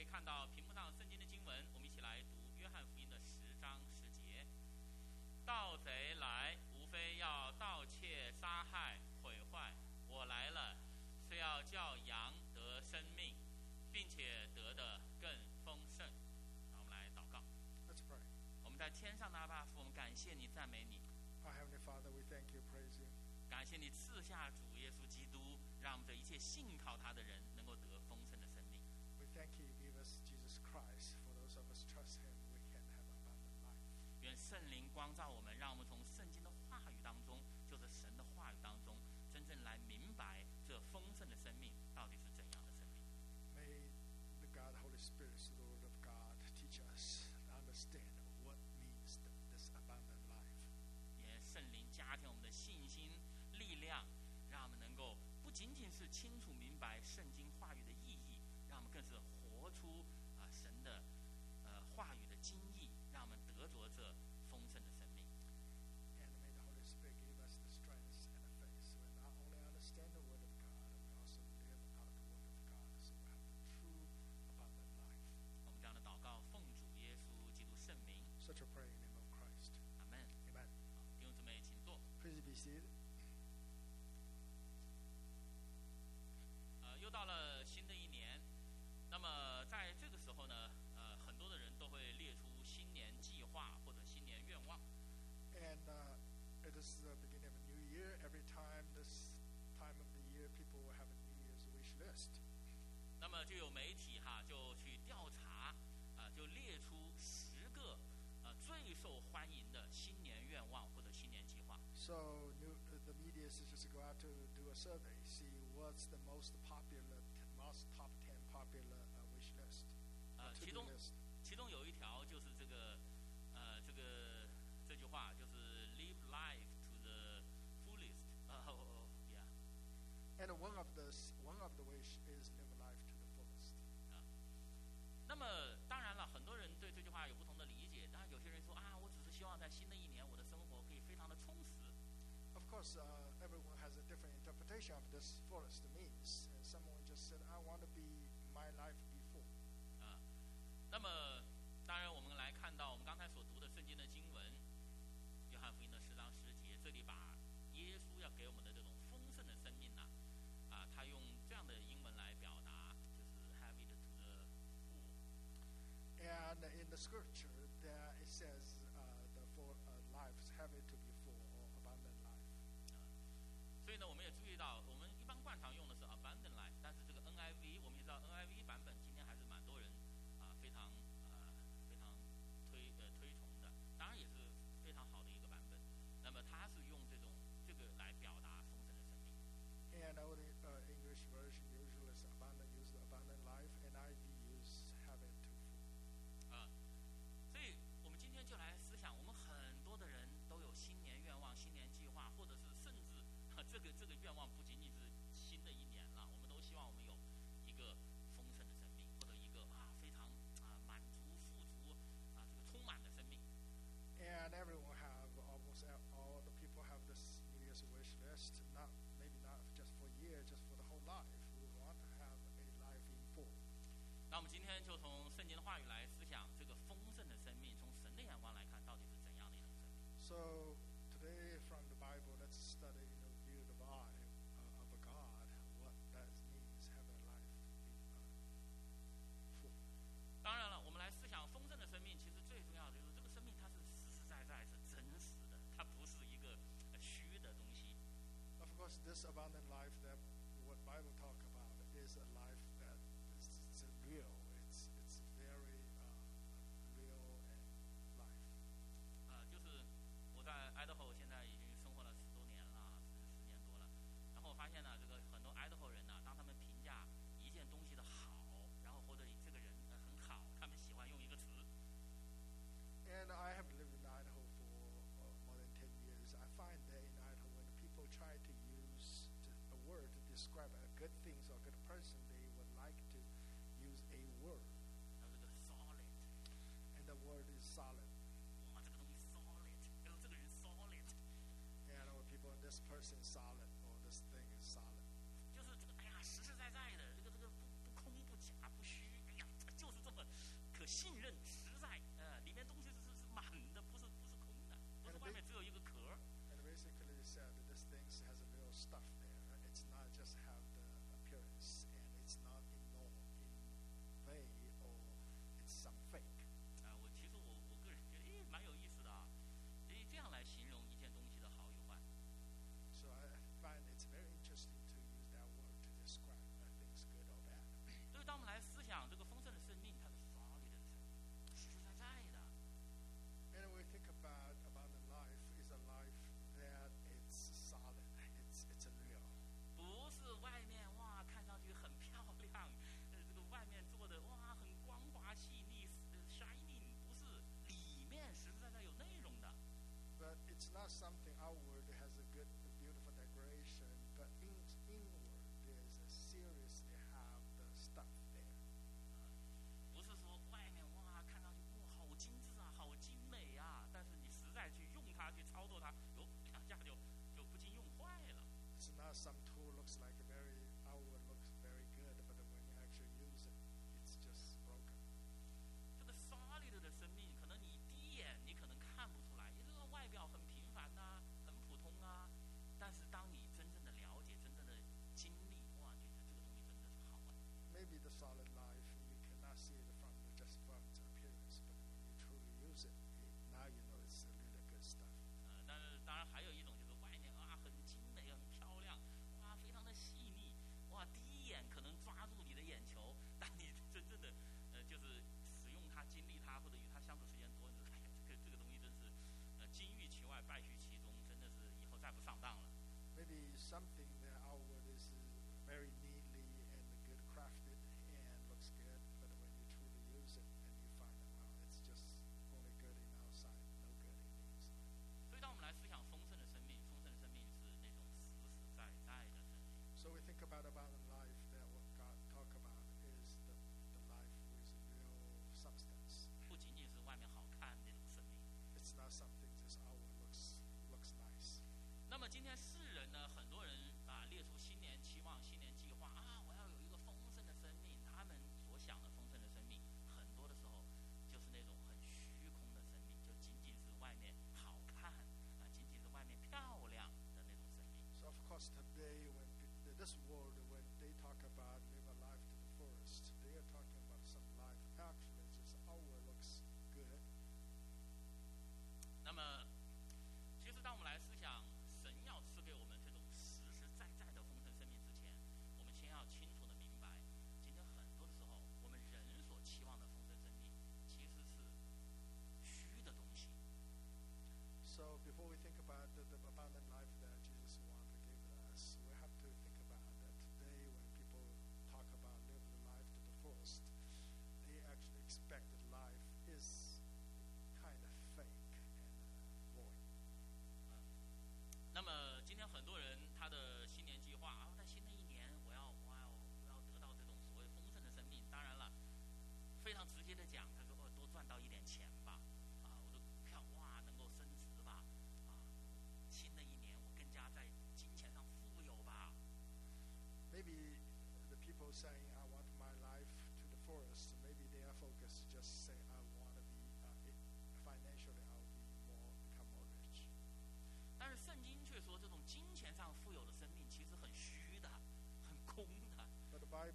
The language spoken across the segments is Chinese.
可以看到屏幕上圣经的经文，我们一起来读约翰福音的十章十节。盗贼来，无非要盗窃、杀害、毁坏。我来了，是要叫羊得生命，并且得的更丰盛。让我们来祷告。Let's pray. 我们在天上的阿爸父，我们感谢你，赞美你，Our Heavenly Father, we thank you, praise you. 感谢你赐下主耶稣基督，让我们这一切信靠他的人能够得丰盛的生命。We thank you, give us Jesus Christ. For those of us trust Him, we can have abundant life. 愿圣灵光照我们，让我们从圣经的话语当中，就是神的话语当中，真正来明白这丰盛的生命到底是怎样的生命。May the God, Holy Spirit, the of God, teach us to understand what means th- this abundant life. 也圣灵加添我们的信心、力量，让我们能够不仅仅是清楚明白圣经 So new, uh, the media is just go out to do a survey, see what's the most popular, most top ten popular uh, wish list, 呃， to 其 do 中 list. 其中有一条就是这个呃这个这句话就是 live life to the fullest。呃哦哦，yeah。 And one of the one of the wish is live life to the fullest. 啊。那么当然了，很多人对这句话有不同的理解。当然，有些人说啊，我只是希望在新的一年，我 course, uh, everyone has a different interpretation of this fullest means. And someone just said, "I want to be my life before." 啊，那么当然，我们来看到我们刚才所读的圣经的经文，约翰福音的十章十节，这里把耶稣要给我们的这种丰盛的生命呐、啊，他用这样的英文来表达，就是 have it to the full。 And in the scripture, there it says uh, the full uh, life have it to 那我们也注意到，我们一般惯常用的是 abundant life，但是这个 NIV 我们也知道 NIV 版本今天还是蛮多人啊非常啊非常推呃推崇的，当然也是非常好的一个版本。那么它是用这种这个来表达丰盛的生命。愿望不仅仅是新的一年了，我们都希望我们有一个丰盛的生命，或者一个啊非常啊满足、富足啊这个充满的生命。And everyone have almost all the people have this New Year's wish list. Not maybe not just for year, just for the whole life. We want to have a life in full. 那我们今天就从圣经的话语来思想这个丰盛的生命，从神的眼光来看，到底是怎样的一种生命？So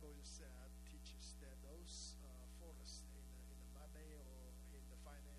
Goyal said, teaches that those uh, forests uh, in the, in the Malay or in the finance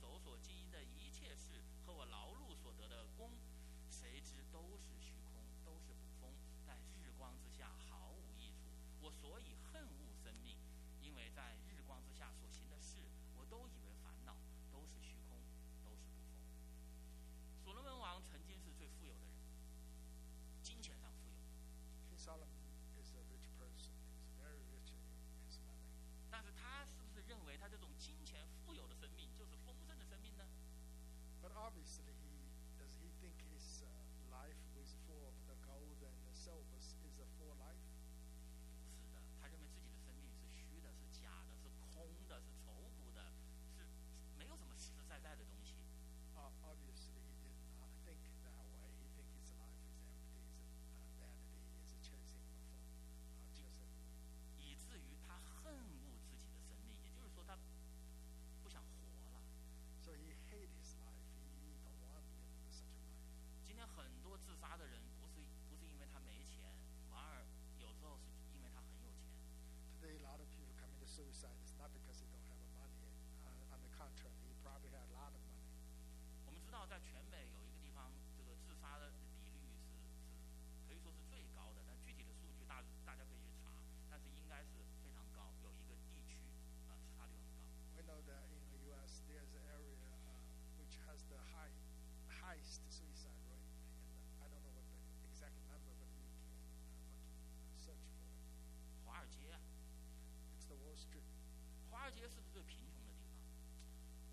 手所经营的一切事和我劳碌所得的功，谁知都是虚空，都是捕风，在日光之下毫无益处。我所以恨恶生命，因为在。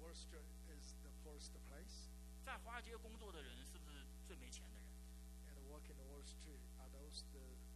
forester is the poorest place. 在华尔街工作的人是不是最没钱的人？And working Wall Street are those the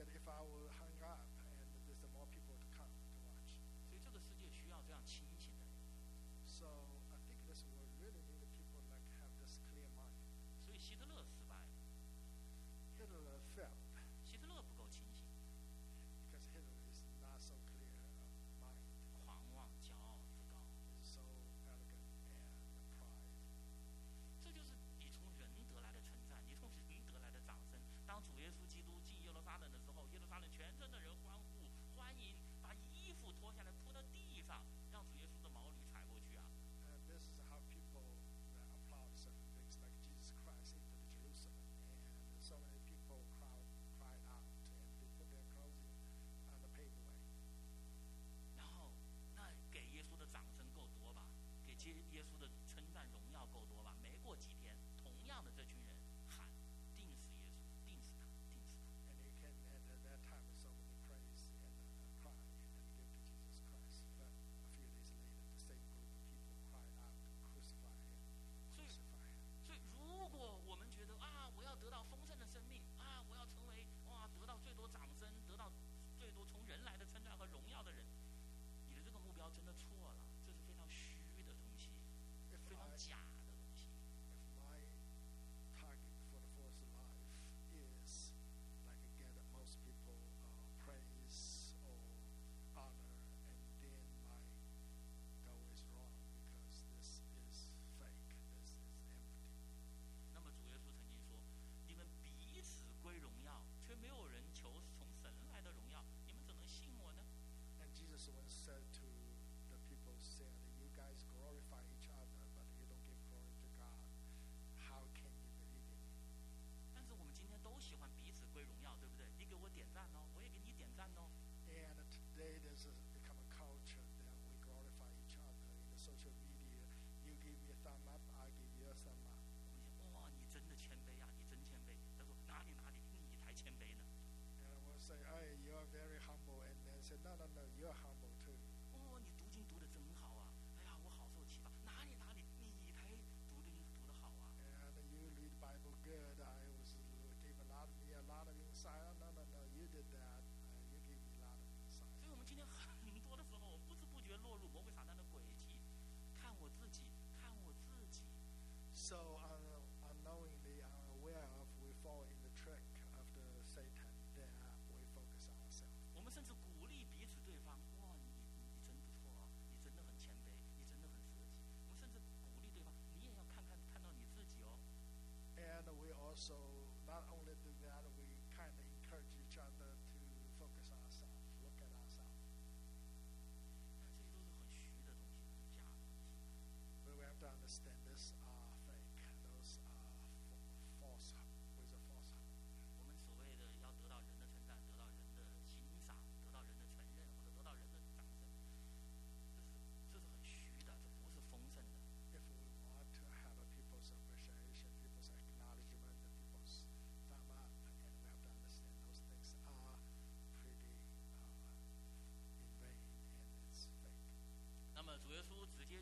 said, "If I were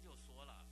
就说了。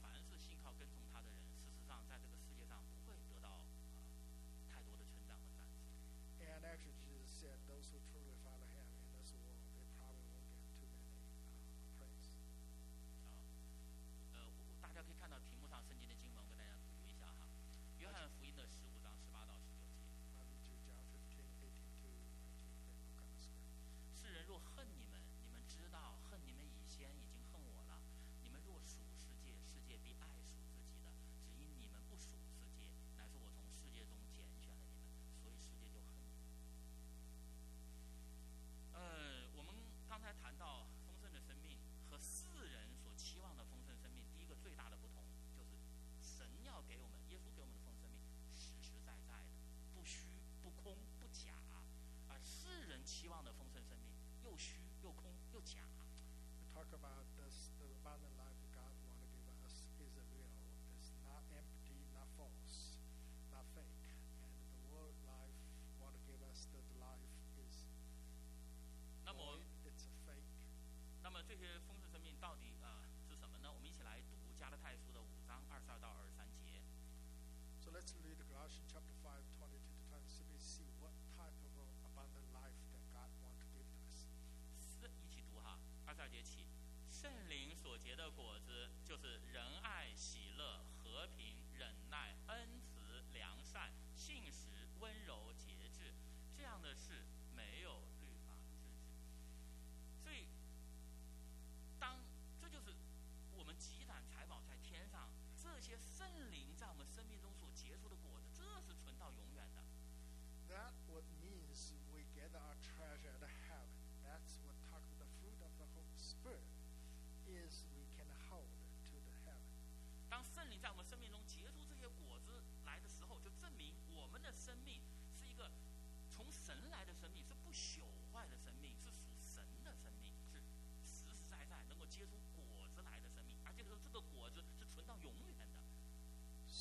就是仁爱、喜乐、和平、忍耐、恩慈、良善、信实、温柔、节制，这样的事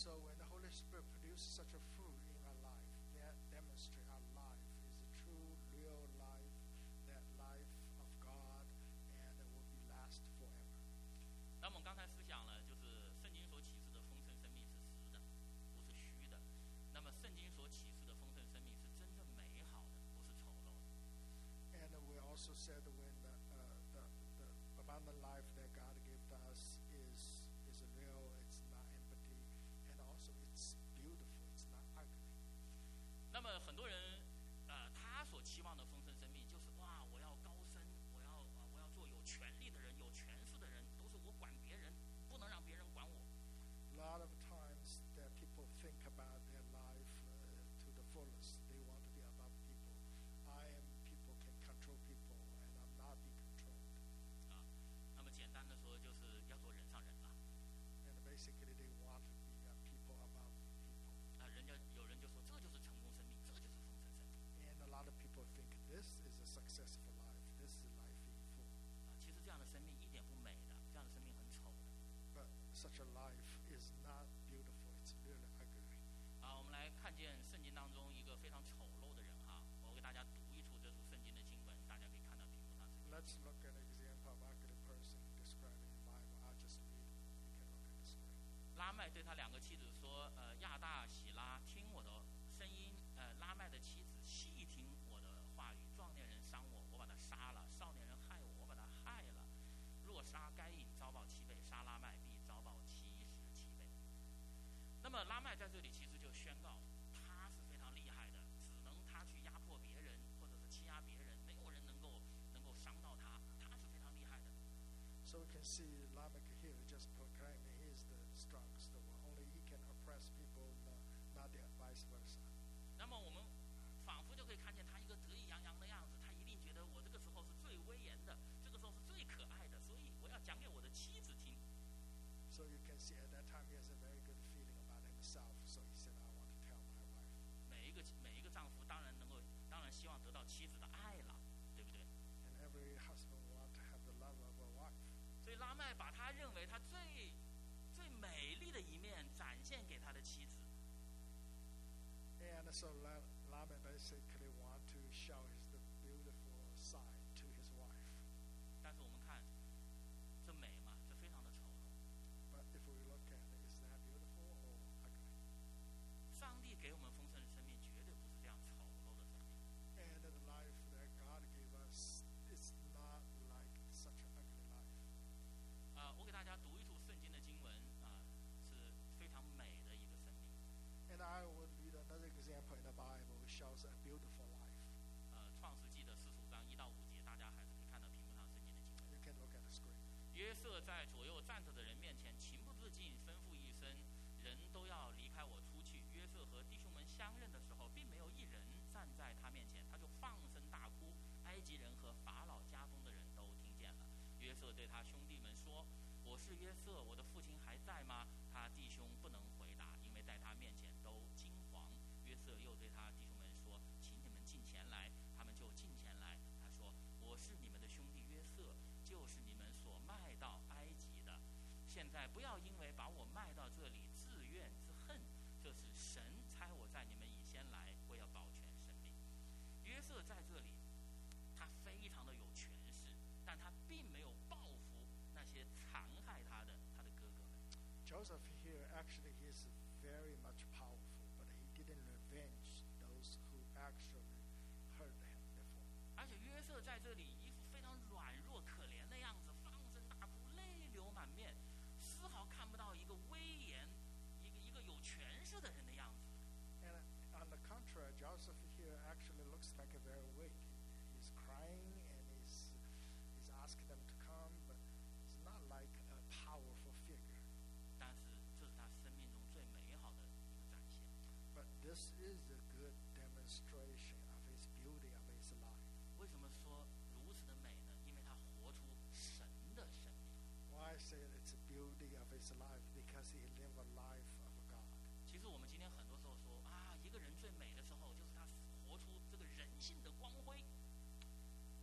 So when the Holy Spirit produces such a fruit in our life, that demonstrates our life is a true 那么我们仿佛就可以看见他一个得意洋洋的样子他一定觉得我这个时候是最威严的这个时候是最可爱的所以我要讲给我的妻子听。Soyoucanseeatthattimey has a very good feeling about himself so he said i want to tell my wife. 每一个每一个丈夫当然能够当然希望得到妻子的爱了对不对？拉麦把他认为他最最美丽的一面展现给他的妻子。So Laman basically want to 他兄弟们说：“我是约瑟，我的父亲还在吗？”他弟兄不能回答，因为在他面前都惊惶。约瑟又对他弟兄们说：“请你们进前来。”他们就进前来。他说：“我是你们的兄弟约瑟，就是你们所卖到埃及的。现在不要因为把我卖到这里自怨自恨，这是神差我在你们以先来，我要保全生命。”约瑟在这里，他非常的有权势，但他并没有些残害他的他的哥哥们。 Joseph here actually he is very much powerful, but he didn't revenge those who actually hurt him before. 而且约瑟在这里一副非常软弱可怜的样子，放声大哭，泪流满面，丝毫看不到一个威严、一个一个有权势的人的样子。 And on the contrary, Joseph here actually looks like a very weak. He's crying and he's he's asking them to this is a good demonstration of his beauty of his life. 为什么说如此的美呢？因为他活出神的生命。 Why I say it's the beauty of his life? Because he lived a life of God. 其实我们今天很多时候说啊，一个人最美的时候，就是他活出这个人性的光辉。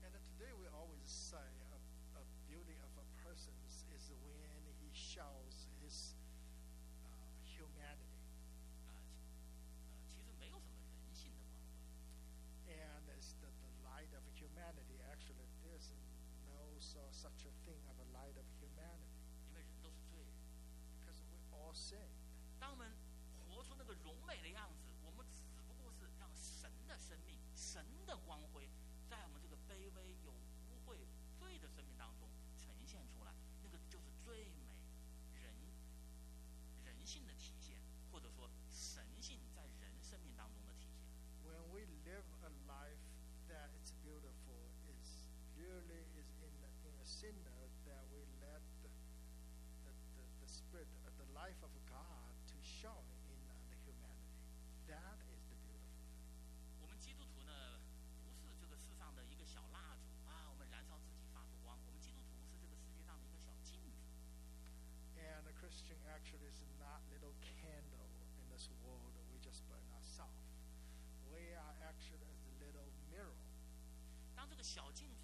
And today we always say a, a beauty of a person is when he shows his so, such a thing of a light of humanity 因为人都是罪人。because we all sin. 当我们活出那个荣美的样子，我们只不过是让神的生命、神的光辉，在我们这个卑微、有污秽、罪的生命当中呈现出来，小镜子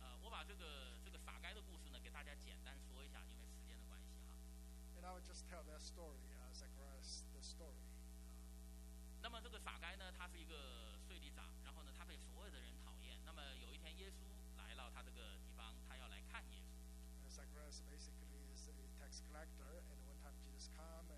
呃，我把这个这个傻该的故事呢，给大家简单说一下，因为时间的关系哈。And I would just tell that story, Zacchaeus' story. 那么这个傻该呢，他是一个税吏长，然后呢，他被所有的人讨厌。那么有一天耶稣来到，他这个地方，他要来看耶稣。Zacchaeus basically is a tax collector, and one time Jesus come.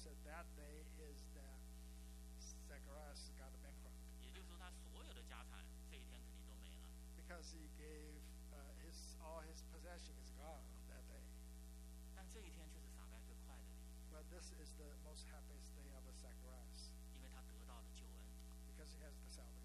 Said that day is that Zacharias got bankrupt 也就是说他所有的家产这一天肯定都没了，because he gave uh, his all his possession is gone that day. 但这一天却是撒该最快乐的一 But this is the most happiest day of Zacharias 天，因为他得到了救恩。because he has the salvation.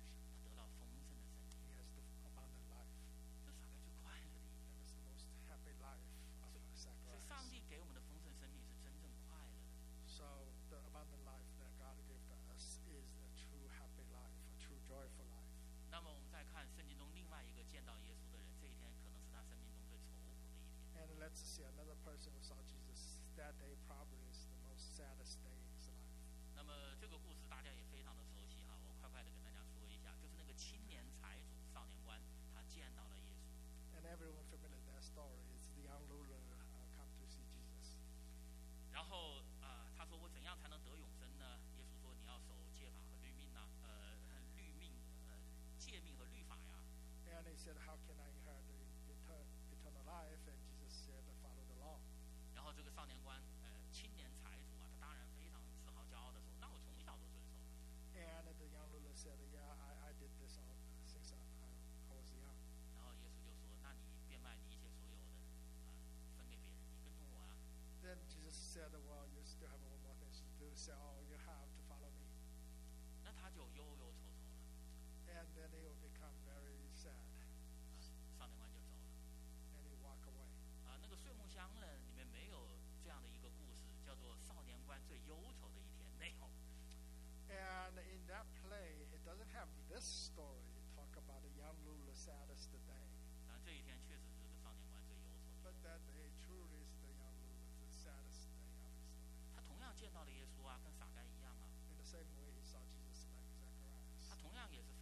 看圣经中另外一个见到耶稣的人，这一天可能是他生命中最愁苦的一天。And let's see another person who saw Jesus that day probably is the most saddest day in his life. 那么这个故事大家也非常的熟悉哈，我快快的跟大家说一下，就是那个青年财主少年官，他见到了耶稣。And everyone. 他。少年官就走了，and he walk away。啊，那个睡梦乡呢，里面没有这样的一个故事，叫做《少年官最忧愁的一天》。没有。And in that play, it doesn't have this story. Talk about the young ruler saddest day.。这一天确实是少年官最忧愁的。But that day truly is the young ruler's saddest day of his life。他同样见到了耶稣啊，跟撒该一样啊。In the same way he saw Jesus like Zacchaeus。他同样也是。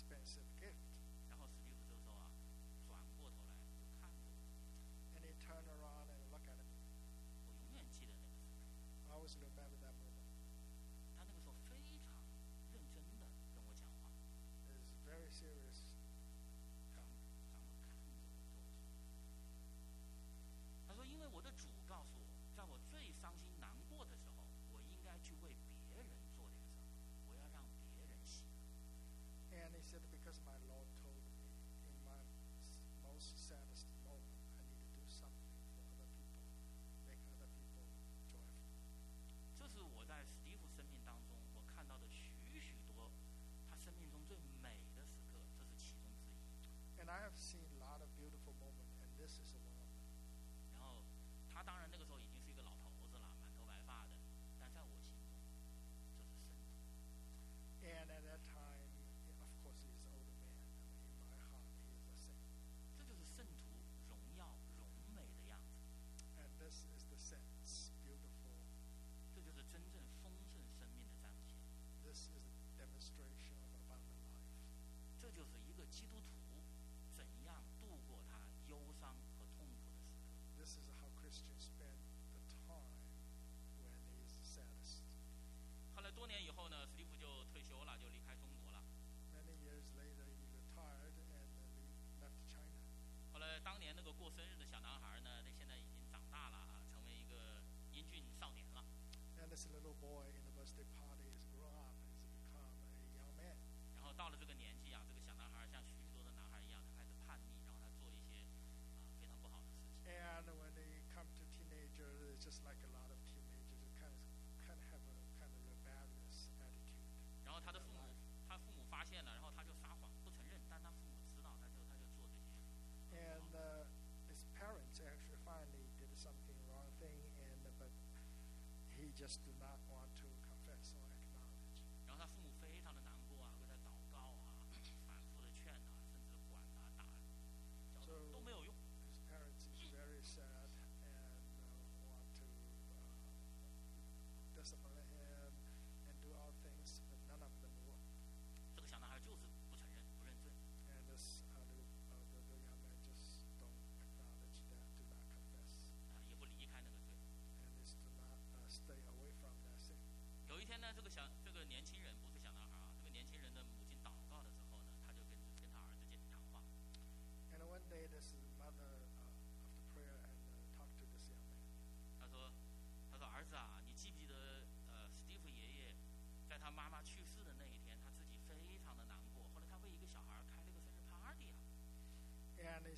Expensive gift?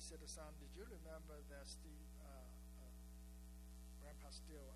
said to son, did you remember that Steve, uh, uh, Grandpa still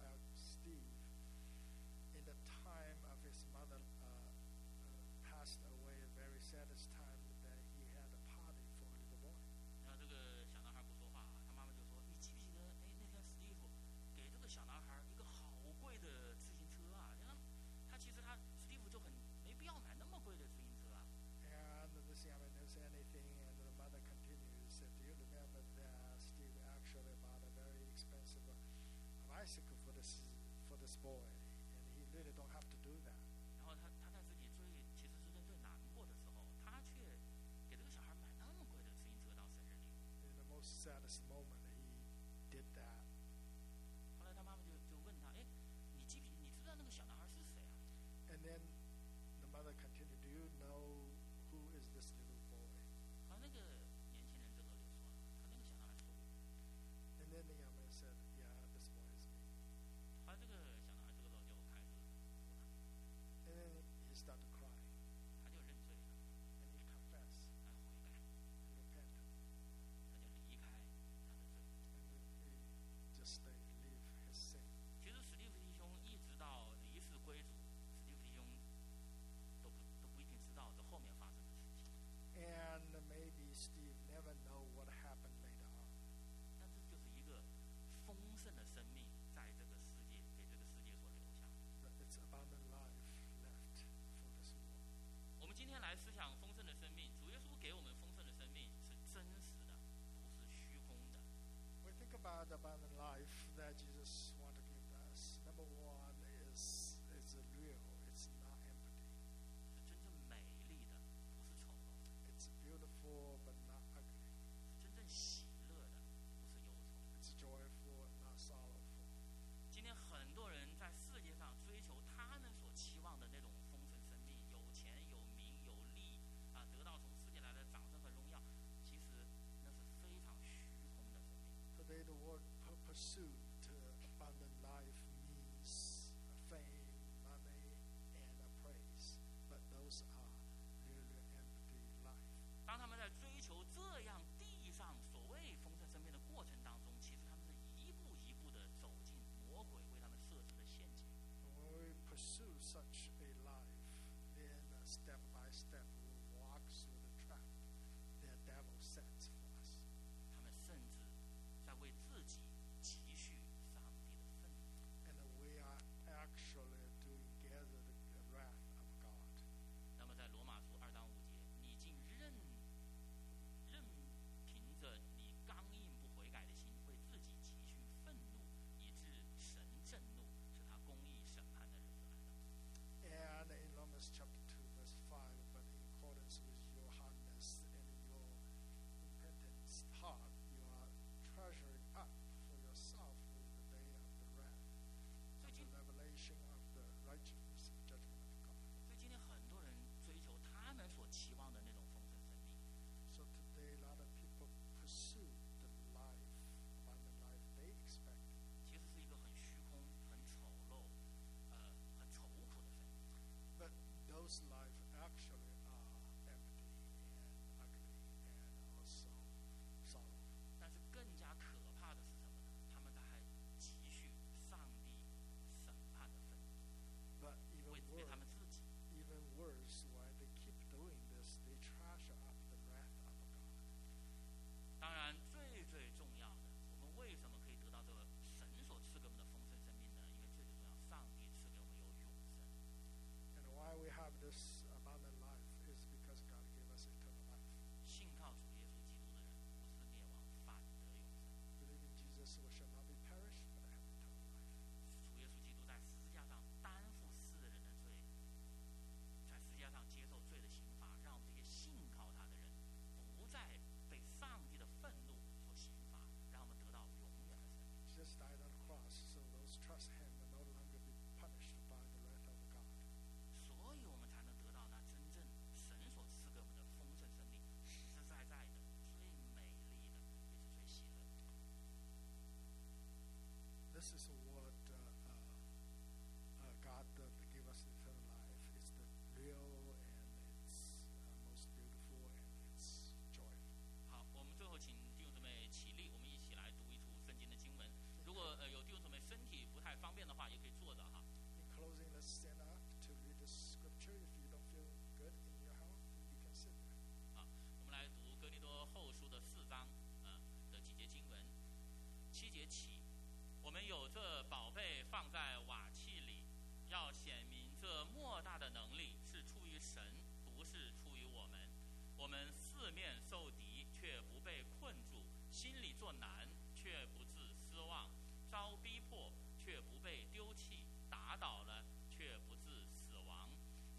能力是出于神，不是出于我们。我们四面受敌，却不被困住；心里作难，却不自失望；遭逼迫，却不被丢弃；打倒了，却不自死亡。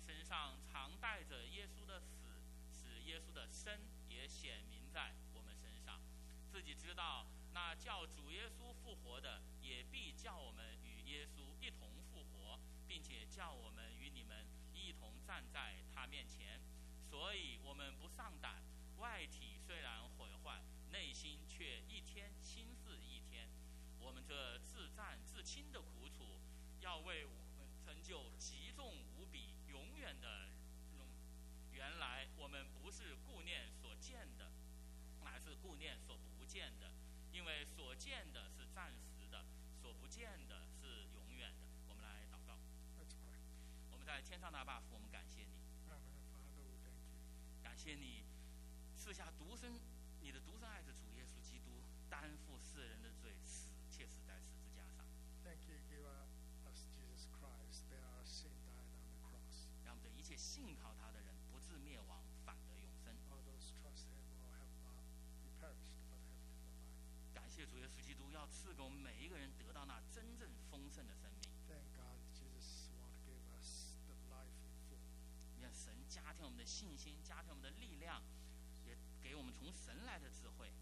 身上常带着耶稣的死，使耶稣的生也显明在我们身上。自己知道，那叫主耶稣复活的，也必叫我们与耶稣一同复活，并且叫我们与你们站在他面前。所以我们不上胆，外体虽然毁坏，内心却一天新似一天。我们这自战自轻的苦楚，要为我们成就极重无比、永远的。原来我们不是顾念所见的，乃是顾念所不见的，因为所见的是暂时的，所不见的在天上的阿爸父，我们感谢你。感谢你赐下独生你的独生爱子主耶稣基督，担负世人的罪，死切死在十字架上，Thank you, give us Jesus Christ, our sin, died on the cross. 让我们对一切信靠他的人不至灭亡，反得永生。All those trust Him will have not be perished, but have eternal life. 感谢主耶稣基督要赐给我们每一个人得到那真正丰盛的生加添我们的信心，加添我们的力量，也给我们从神来的智慧，